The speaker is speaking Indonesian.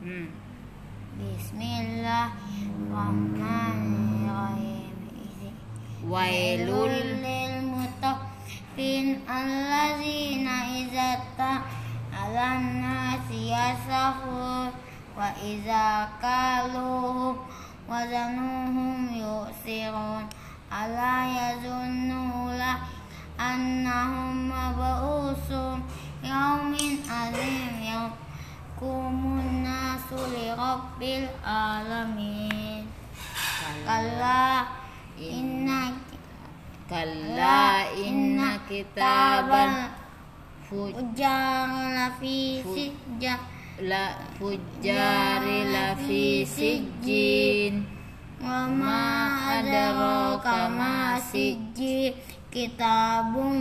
Hmm. Bismillahirrahmanirrahim. Wailul lil mutaffin allazina idza ta'alan nasi wa idza kaluhum wa zanuhum yusirun ala yazunnu la annahum mab'usun yaumin azim rabbil alamin. Kalla inna kalla inna kitaban Ujar lafi sijjah la fujari la fi sijjin. Wa ma adraka ma sijji Kitabun